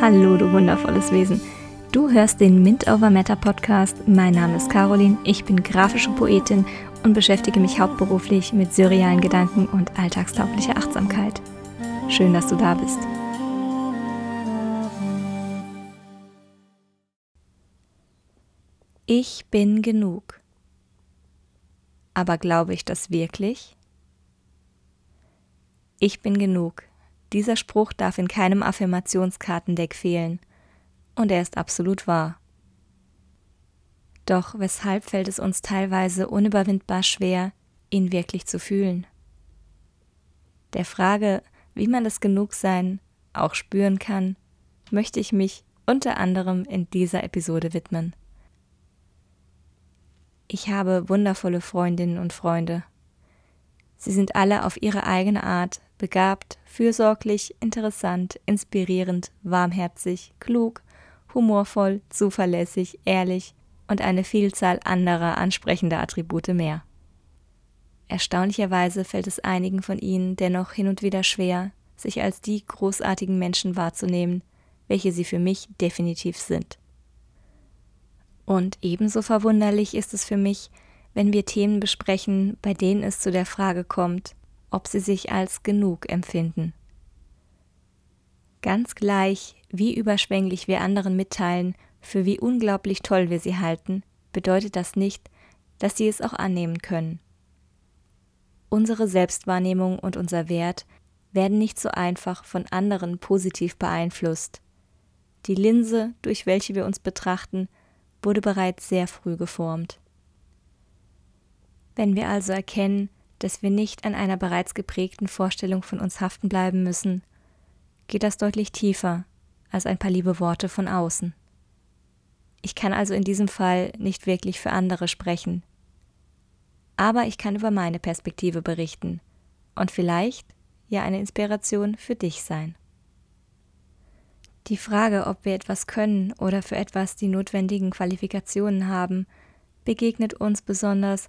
Hallo, du wundervolles Wesen. Du hörst den Mint Over Matter Podcast. Mein Name ist Caroline, ich bin grafische Poetin und beschäftige mich hauptberuflich mit surrealen Gedanken und alltagstauglicher Achtsamkeit. Schön, dass du da bist. Ich bin genug. Aber glaube ich das wirklich? Ich bin genug dieser Spruch darf in keinem Affirmationskartendeck fehlen. Und er ist absolut wahr. Doch weshalb fällt es uns teilweise unüberwindbar schwer, ihn wirklich zu fühlen? Der Frage, wie man das Genugsein auch spüren kann, möchte ich mich unter anderem in dieser Episode widmen. Ich habe wundervolle Freundinnen und Freunde. Sie sind alle auf ihre eigene Art begabt, fürsorglich, interessant, inspirierend, warmherzig, klug, humorvoll, zuverlässig, ehrlich und eine Vielzahl anderer ansprechender Attribute mehr. Erstaunlicherweise fällt es einigen von ihnen dennoch hin und wieder schwer, sich als die großartigen Menschen wahrzunehmen, welche sie für mich definitiv sind. Und ebenso verwunderlich ist es für mich, wenn wir Themen besprechen, bei denen es zu der Frage kommt, ob sie sich als genug empfinden. Ganz gleich, wie überschwänglich wir anderen mitteilen, für wie unglaublich toll wir sie halten, bedeutet das nicht, dass sie es auch annehmen können. Unsere Selbstwahrnehmung und unser Wert werden nicht so einfach von anderen positiv beeinflusst. Die Linse, durch welche wir uns betrachten, wurde bereits sehr früh geformt. Wenn wir also erkennen, dass wir nicht an einer bereits geprägten Vorstellung von uns haften bleiben müssen, geht das deutlich tiefer als ein paar liebe Worte von außen. Ich kann also in diesem Fall nicht wirklich für andere sprechen. Aber ich kann über meine Perspektive berichten und vielleicht ja eine Inspiration für dich sein. Die Frage, ob wir etwas können oder für etwas die notwendigen Qualifikationen haben, begegnet uns besonders,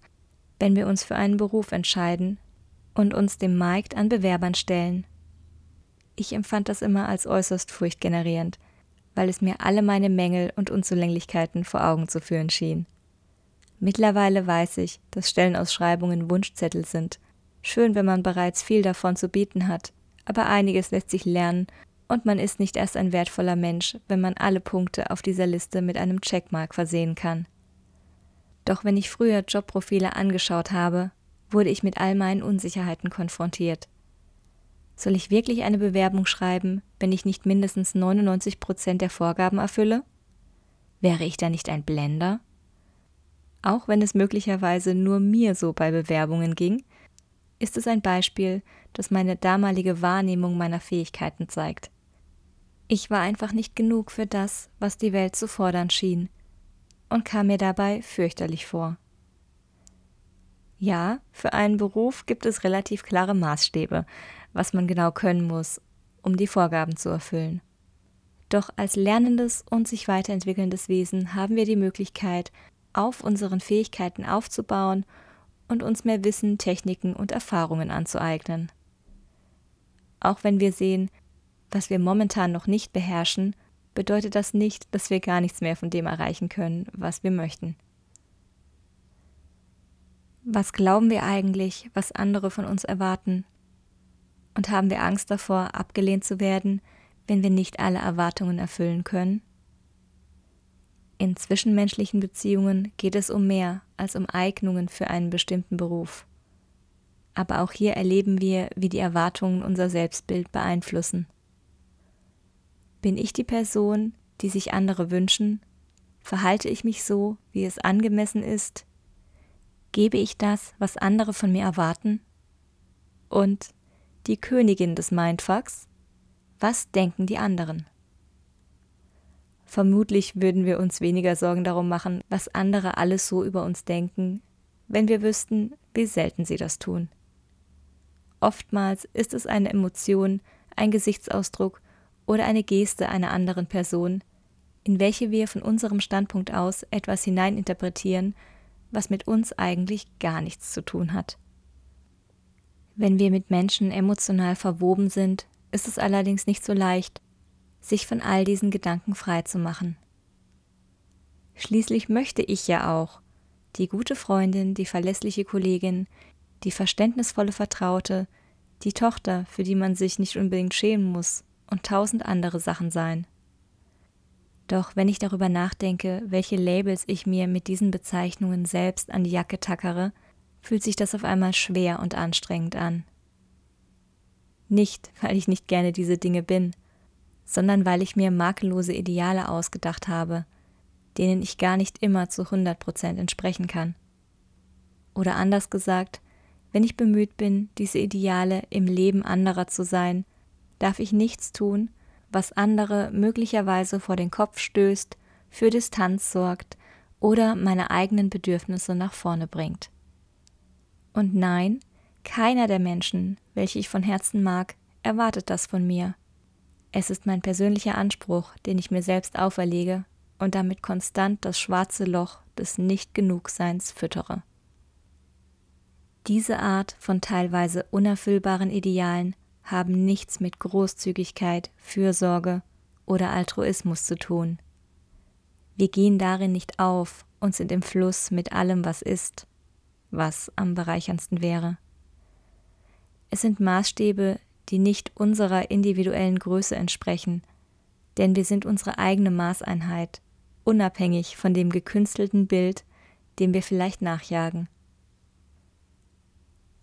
wenn wir uns für einen Beruf entscheiden und uns dem Markt an Bewerbern stellen. Ich empfand das immer als äußerst furchtgenerierend, weil es mir alle meine Mängel und Unzulänglichkeiten vor Augen zu führen schien. Mittlerweile weiß ich, dass Stellenausschreibungen Wunschzettel sind. Schön, wenn man bereits viel davon zu bieten hat, aber einiges lässt sich lernen und man ist nicht erst ein wertvoller Mensch, wenn man alle Punkte auf dieser Liste mit einem Checkmark versehen kann. Doch wenn ich früher Jobprofile angeschaut habe, wurde ich mit all meinen Unsicherheiten konfrontiert. Soll ich wirklich eine Bewerbung schreiben, wenn ich nicht mindestens 99 Prozent der Vorgaben erfülle? Wäre ich da nicht ein Blender? Auch wenn es möglicherweise nur mir so bei Bewerbungen ging, ist es ein Beispiel, das meine damalige Wahrnehmung meiner Fähigkeiten zeigt. Ich war einfach nicht genug für das, was die Welt zu fordern schien, und kam mir dabei fürchterlich vor. Ja, für einen Beruf gibt es relativ klare Maßstäbe, was man genau können muss, um die Vorgaben zu erfüllen. Doch als lernendes und sich weiterentwickelndes Wesen haben wir die Möglichkeit, auf unseren Fähigkeiten aufzubauen und uns mehr Wissen, Techniken und Erfahrungen anzueignen. Auch wenn wir sehen, was wir momentan noch nicht beherrschen, bedeutet das nicht, dass wir gar nichts mehr von dem erreichen können, was wir möchten. Was glauben wir eigentlich, was andere von uns erwarten? Und haben wir Angst davor, abgelehnt zu werden, wenn wir nicht alle Erwartungen erfüllen können? In zwischenmenschlichen Beziehungen geht es um mehr als um Eignungen für einen bestimmten Beruf. Aber auch hier erleben wir, wie die Erwartungen unser Selbstbild beeinflussen. Bin ich die Person, die sich andere wünschen? Verhalte ich mich so, wie es angemessen ist? Gebe ich das, was andere von mir erwarten? Und die Königin des Mindfucks? Was denken die anderen? Vermutlich würden wir uns weniger Sorgen darum machen, was andere alles so über uns denken, wenn wir wüssten, wie selten sie das tun. Oftmals ist es eine Emotion, ein Gesichtsausdruck oder eine Geste einer anderen Person, in welche wir von unserem Standpunkt aus etwas hineininterpretieren, was mit uns eigentlich gar nichts zu tun hat. Wenn wir mit Menschen emotional verwoben sind, ist es allerdings nicht so leicht, sich von all diesen Gedanken frei zu machen. Schließlich möchte ich ja auch, die gute Freundin, die verlässliche Kollegin, die verständnisvolle Vertraute, die Tochter, für die man sich nicht unbedingt schämen muss, und tausend andere Sachen sein. Doch wenn ich darüber nachdenke, welche Labels ich mir mit diesen Bezeichnungen selbst an die Jacke tackere, fühlt sich das auf einmal schwer und anstrengend an. Nicht, weil ich nicht gerne diese Dinge bin, sondern weil ich mir makellose Ideale ausgedacht habe, denen ich gar nicht immer zu 100 Prozent entsprechen kann. Oder anders gesagt, wenn ich bemüht bin, diese Ideale im Leben anderer zu sein, darf ich nichts tun, was andere möglicherweise vor den Kopf stößt, für Distanz sorgt oder meine eigenen Bedürfnisse nach vorne bringt. Und nein, keiner der Menschen, welche ich von Herzen mag, erwartet das von mir. Es ist mein persönlicher Anspruch, den ich mir selbst auferlege und damit konstant das schwarze Loch des Nicht-Genugseins füttere. Diese Art von teilweise unerfüllbaren Idealen haben nichts mit Großzügigkeit, Fürsorge oder Altruismus zu tun. Wir gehen darin nicht auf und sind im Fluss mit allem, was ist, was am bereicherndsten wäre. Es sind Maßstäbe, die nicht unserer individuellen Größe entsprechen, denn wir sind unsere eigene Maßeinheit, unabhängig von dem gekünstelten Bild, dem wir vielleicht nachjagen.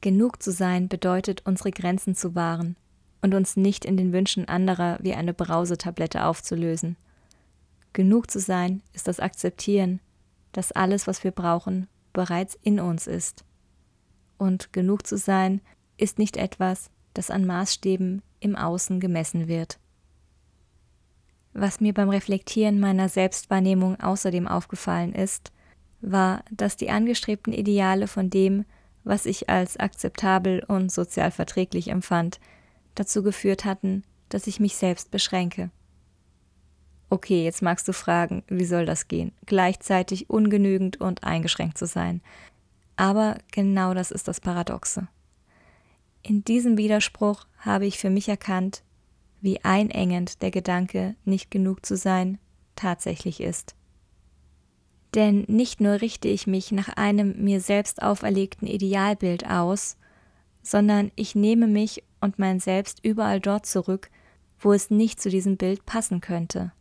Genug zu sein bedeutet, unsere Grenzen zu wahren und uns nicht in den Wünschen anderer wie eine Brausetablette aufzulösen. Genug zu sein ist das Akzeptieren, dass alles, was wir brauchen, bereits in uns ist. Und genug zu sein ist nicht etwas, das an Maßstäben im Außen gemessen wird. Was mir beim Reflektieren meiner Selbstwahrnehmung außerdem aufgefallen ist, war, dass die angestrebten Ideale von dem, was ich als akzeptabel und sozial verträglich empfand, dazu geführt hatten, dass ich mich selbst beschränke. Okay, jetzt magst du fragen, wie soll das gehen, gleichzeitig ungenügend und eingeschränkt zu sein. Aber genau das ist das Paradoxe. In diesem Widerspruch habe ich für mich erkannt, wie einengend der Gedanke, nicht genug zu sein, tatsächlich ist. Denn nicht nur richte ich mich nach einem mir selbst auferlegten Idealbild aus, sondern ich nehme mich und mein Selbst überall dort zurück, wo es nicht zu diesem Bild passen könnte.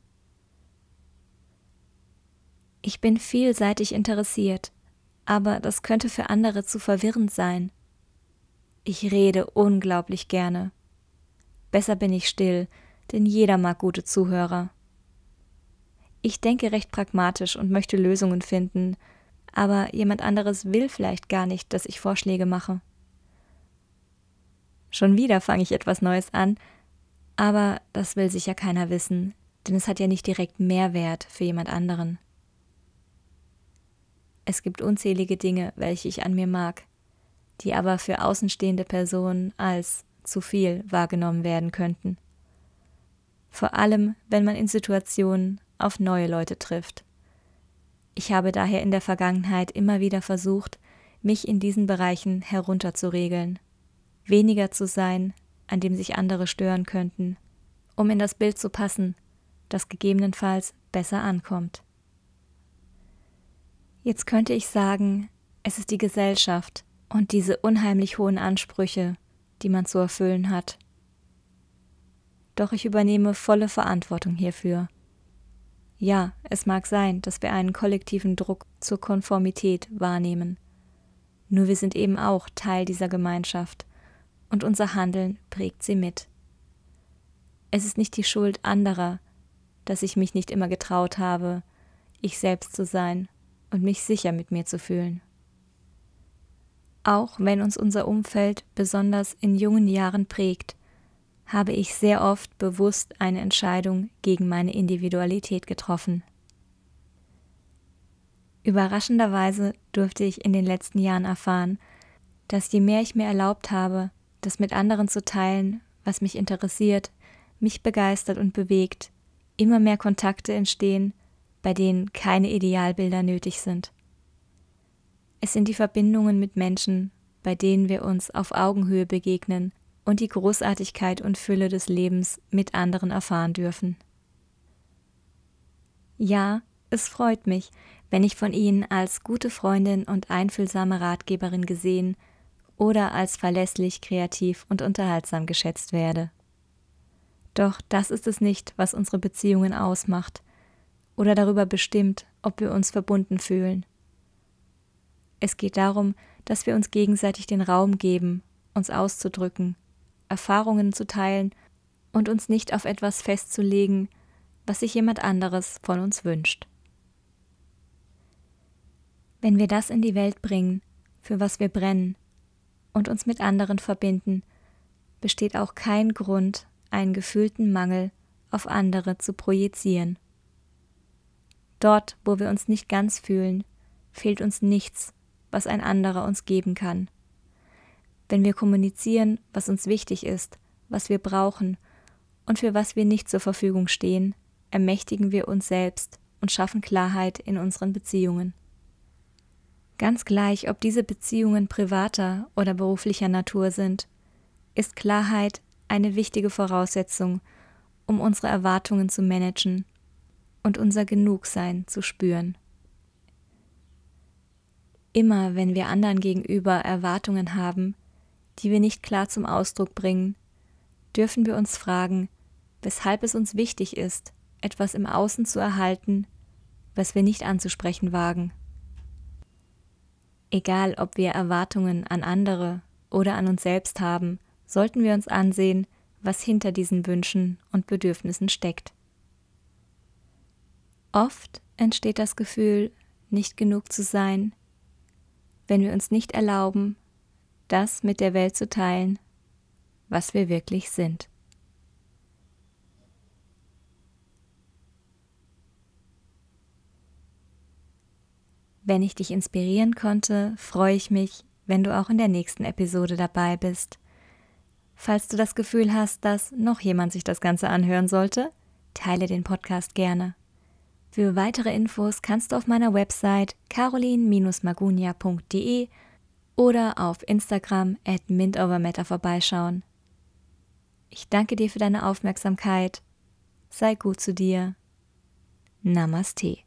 Ich bin vielseitig interessiert, aber das könnte für andere zu verwirrend sein. Ich rede unglaublich gerne. Besser bin ich still, denn jeder mag gute Zuhörer. Ich denke recht pragmatisch und möchte Lösungen finden, aber jemand anderes will vielleicht gar nicht, dass ich Vorschläge mache. Schon wieder fange ich etwas Neues an, aber das will sicher keiner wissen, denn es hat ja nicht direkt Mehrwert für jemand anderen. Es gibt unzählige Dinge, welche ich an mir mag, die aber für außenstehende Personen als zu viel wahrgenommen werden könnten. Vor allem, wenn man in Situationen auf neue Leute trifft. Ich habe daher in der Vergangenheit immer wieder versucht, mich in diesen Bereichen herunterzuregeln, weniger zu sein, an dem sich andere stören könnten, um in das Bild zu passen, das gegebenenfalls besser ankommt. Jetzt könnte ich sagen, es ist die Gesellschaft und diese unheimlich hohen Ansprüche, die man zu erfüllen hat. Doch ich übernehme volle Verantwortung hierfür. Ja, es mag sein, dass wir einen kollektiven Druck zur Konformität wahrnehmen. Nur wir sind eben auch Teil dieser Gemeinschaft und unser Handeln prägt sie mit. Es ist nicht die Schuld anderer, dass ich mich nicht immer getraut habe, ich selbst zu sein und mich sicher mit mir zu fühlen. Auch wenn uns unser Umfeld besonders in jungen Jahren prägt, habe ich sehr oft bewusst eine Entscheidung gegen meine Individualität getroffen. Überraschenderweise durfte ich in den letzten Jahren erfahren, dass je mehr ich mir erlaubt habe, das mit anderen zu teilen, was mich interessiert, mich begeistert und bewegt, immer mehr Kontakte entstehen, bei denen keine Idealbilder nötig sind. Es sind die Verbindungen mit Menschen, bei denen wir uns auf Augenhöhe begegnen und die Großartigkeit und Fülle des Lebens mit anderen erfahren dürfen. Ja, es freut mich, wenn ich von Ihnen als gute Freundin und einfühlsame Ratgeberin gesehen oder als verlässlich, kreativ und unterhaltsam geschätzt werde. Doch das ist es nicht, was unsere Beziehungen ausmacht oder darüber bestimmt, ob wir uns verbunden fühlen. Es geht darum, dass wir uns gegenseitig den Raum geben, uns auszudrücken, Erfahrungen zu teilen und uns nicht auf etwas festzulegen, was sich jemand anderes von uns wünscht. Wenn wir das in die Welt bringen, für was wir brennen, und uns mit anderen verbinden, besteht auch kein Grund, einen gefühlten Mangel auf andere zu projizieren. Dort, wo wir uns nicht ganz fühlen, fehlt uns nichts, was ein anderer uns geben kann. Wenn wir kommunizieren, was uns wichtig ist, was wir brauchen und für was wir nicht zur Verfügung stehen, ermächtigen wir uns selbst und schaffen Klarheit in unseren Beziehungen. Ganz gleich, ob diese Beziehungen privater oder beruflicher Natur sind, ist Klarheit eine wichtige Voraussetzung, um unsere Erwartungen zu managen und unser Genugsein zu spüren. Immer wenn wir anderen gegenüber Erwartungen haben, die wir nicht klar zum Ausdruck bringen, dürfen wir uns fragen, weshalb es uns wichtig ist, etwas im Außen zu erhalten, was wir nicht anzusprechen wagen. Egal, ob wir Erwartungen an andere oder an uns selbst haben, sollten wir uns ansehen, was hinter diesen Wünschen und Bedürfnissen steckt. Oft entsteht das Gefühl, nicht genug zu sein, wenn wir uns nicht erlauben, das mit der Welt zu teilen, was wir wirklich sind. Wenn ich dich inspirieren konnte, freue ich mich, wenn du auch in der nächsten Episode dabei bist. Falls du das Gefühl hast, dass noch jemand sich das Ganze anhören sollte, teile den Podcast gerne. Für weitere Infos kannst du auf meiner Website carolin-magunia.de oder auf Instagram at mintovermatter vorbeischauen. Ich danke dir für deine Aufmerksamkeit. Sei gut zu dir. Namaste.